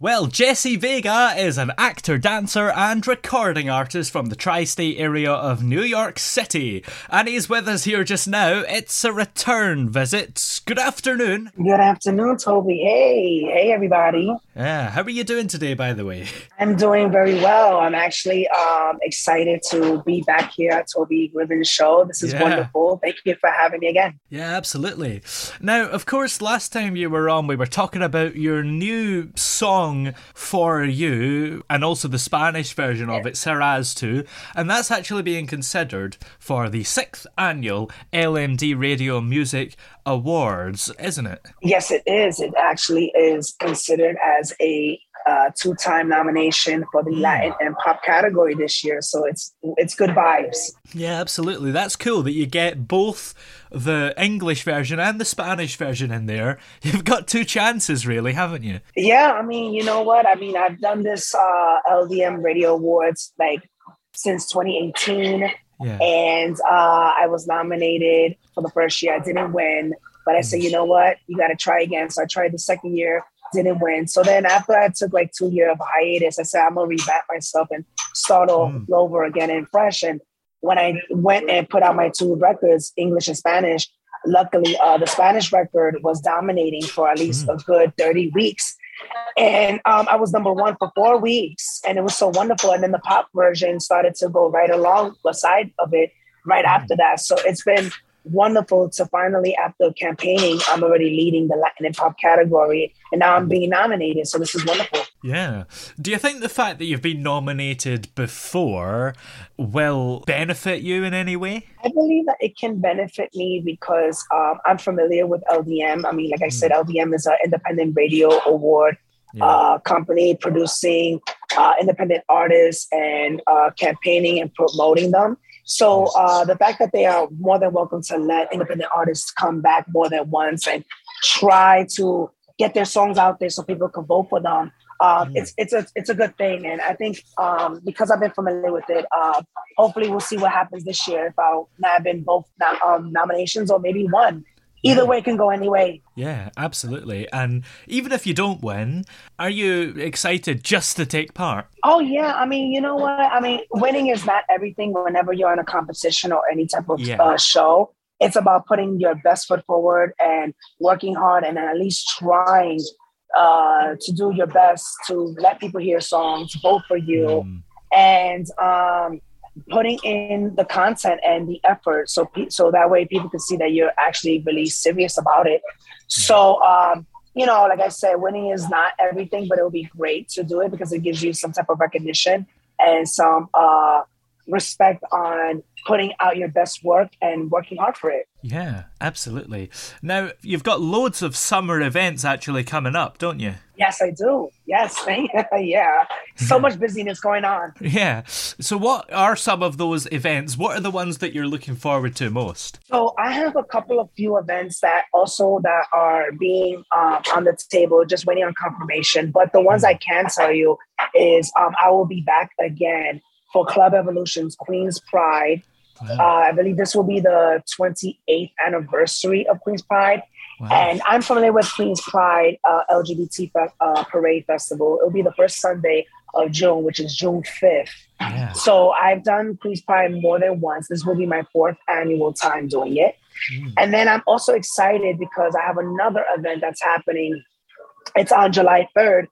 Well, Jesse Vega is an actor, dancer, and recording artist from the tri state area of New York City. And he's with us here just now. It's a return visit. Good afternoon. Good afternoon, Toby. Hey, hey, everybody. Yeah, how are you doing today, by the way? I'm doing very well. I'm actually um, excited to be back here at Toby Gribbin's show. This is Yeah. wonderful. Thank you for having me again. Yeah, absolutely. Now, of course, last time you were on, we were talking about your new song for you and also the Spanish version of it, Serraz 2, and that's actually being considered for the sixth annual LMD Radio Music Awards, isn't it? Yes, it is. It actually is considered as a uh, two-time nomination for the Latin and pop category this year. So it's it's good vibes. Yeah, absolutely. That's cool that you get both the English version and the Spanish version in there. You've got two chances, really, haven't you? Yeah, I mean, you know what? I mean, I've done this uh, LDM Radio Awards like since 2018. Yeah. and uh, I was nominated for the first year. I didn't win, but I said, you know what, you got to try again. So I tried the second year, didn't win. So then after I took like two year of hiatus, I said I'm gonna revamp myself and start all over again and fresh. And when I went and put out my two records, English and Spanish, luckily uh, the Spanish record was dominating for at least a good 30 weeks. And um, I was number one for four weeks, and it was so wonderful. And then the pop version started to go right along beside of it right after that. So it's been wonderful to finally, after campaigning, I'm already leading the Latin and pop category, and now I'm being nominated. So this is wonderful. Yeah. Do you think the fact that you've been nominated before will benefit you in any way? I believe that it can benefit me because um, I'm familiar with LDM. I mean, like I said, LDM is an independent radio award uh, company producing uh, independent artists and uh, campaigning and promoting them. So uh, the fact that they are more than welcome to let independent artists come back more than once and try to get their songs out there so people can vote for them. Um, It's it's a it's a good thing, and I think um, because I've been familiar with it, uh, hopefully we'll see what happens this year if I'll nab in both um, nominations or maybe one. Either way can go any way. Yeah, absolutely. And even if you don't win, are you excited just to take part? Oh yeah, I mean, you know what? I mean, winning is not everything. Whenever you're in a competition or any type of Yeah. uh, show, it's about putting your best foot forward and working hard, and at least trying uh, to do your best to let people hear songs, vote for you, and um, putting in the content and the effort, so pe- so that way people can see that you're actually really serious about it. So. Um, you know, like I said, winning is not everything, but it would be great to do it because it gives you some type of recognition and some uh, respect on putting out your best work and working hard for it. Yeah, absolutely. Now, you've got loads of summer events actually coming up, don't you? Yes, I do. Yes, yeah. So much busyness going on. Yeah. So, what are some of those events? What are the ones that you're looking forward to most? So I have a couple of few events that also that are being um, on the table, just waiting on confirmation. But the ones I can tell you is um, I will be back again for Club Evolution's Queen's Pride. Uh, I believe this will be the 28th anniversary of Queen's Pride. Wow. And I'm familiar with Queens Pride uh, LGBT uh, Parade Festival. It'll be the first Sunday of June, which is June 5th. Yeah. So I've done Queens Pride more than once. This will be my fourth annual time doing it. Mm. And then I'm also excited because I have another event that's happening. It's on July 3rd,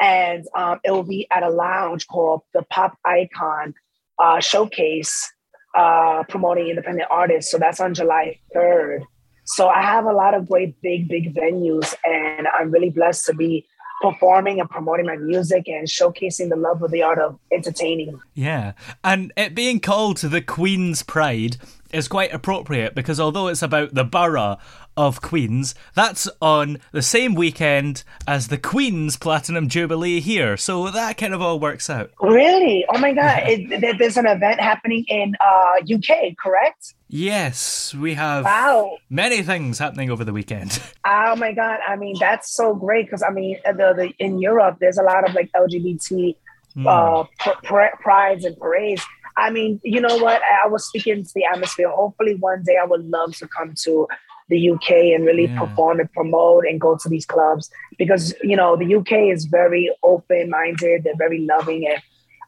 and um, it will be at a lounge called the Pop Icon uh, Showcase, uh, promoting independent artists. So that's on July 3rd. So I have a lot of great big, big venues, and I'm really blessed to be performing and promoting my music and showcasing the love of the art of entertaining. Yeah. And it being called the Queen's Pride is quite appropriate because although it's about the borough of Queens, that's on the same weekend as the Queen's Platinum Jubilee here. So that kind of all works out. Really? Oh my God. it, there's an event happening in uh, UK, correct? Yes, we have wow. many things happening over the weekend. Oh my God. I mean, that's so great because I mean, the, the, in Europe, there's a lot of like LGBT mm. uh, pr- pr- prides and parades. I mean, you know what? I was speaking to the atmosphere. Hopefully, one day I would love to come to the UK and really yeah. perform and promote and go to these clubs because you know the UK is very open minded. They're very loving and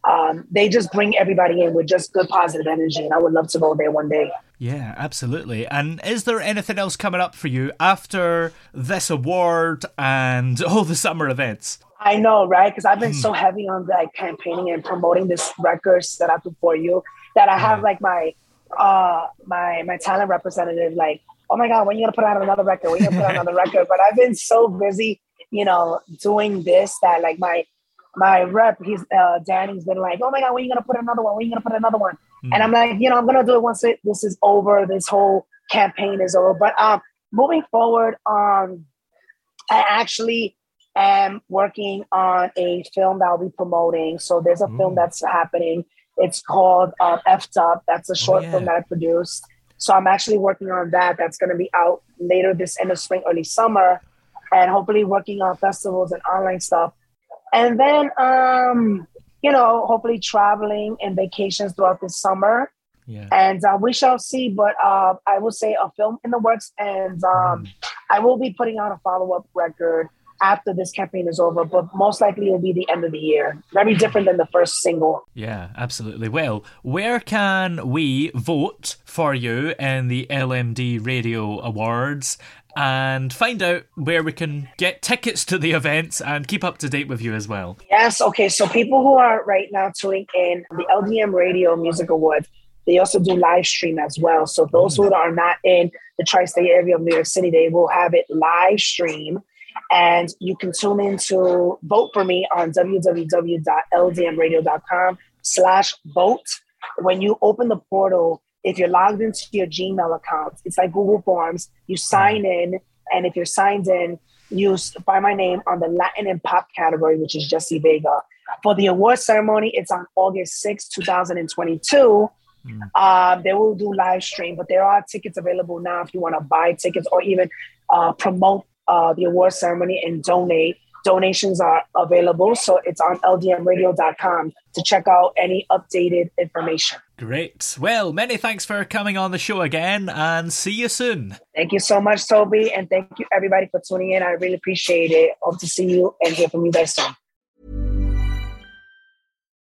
um, they just bring everybody in with just good positive energy. And I would love to go there one day. Yeah, absolutely. And is there anything else coming up for you after this award and all the summer events? I know, right? Because I've been mm. so heavy on like campaigning and promoting this record set up for you that I have like my uh my my talent representative like oh my God, when are you gonna put out another record? When are you gonna put out another record? But I've been so busy, you know, doing this that like my my rep, he's uh Danny's been like, oh my God, when are you gonna put another one? When are you gonna put another one? Mm. And I'm like, you know, I'm gonna do it once it, this is over, this whole campaign is over. But um moving forward, um I actually am working on a film that I'll be promoting. So there's a Ooh. film that's happening. It's called uh, F'd Up. That's a short oh, yeah. film that I produced. So I'm actually working on that. That's going to be out later this end of spring, early summer, and hopefully working on festivals and online stuff. And then, um, you know, hopefully traveling and vacations throughout the summer. Yeah. And uh, we shall see. But uh, I will say a film in the works, and um, mm. I will be putting out a follow up record after this campaign is over, but most likely it'll be the end of the year. Very different than the first single. Yeah, absolutely. Well, where can we vote for you in the LMD Radio Awards and find out where we can get tickets to the events and keep up to date with you as well? Yes, okay. So people who are right now tuning in the LDM Radio Music Awards, they also do live stream as well. So those mm. who are not in the tri-state area of New York City, they will have it live stream and you can tune in to vote for me on www.ldmradio.com slash vote. When you open the portal, if you're logged into your Gmail account, it's like Google Forms. You sign in, and if you're signed in, you find my name on the Latin and Pop category, which is Jesse Vega. For the award ceremony, it's on August 6, 2022. Mm. Uh, they will do live stream, but there are tickets available now if you want to buy tickets or even uh, promote uh, the award ceremony and donate. Donations are available, so it's on ldmradio.com to check out any updated information. Great. Well, many thanks for coming on the show again and see you soon. Thank you so much, Toby, and thank you everybody for tuning in. I really appreciate it. Hope to see you and hear from you guys soon.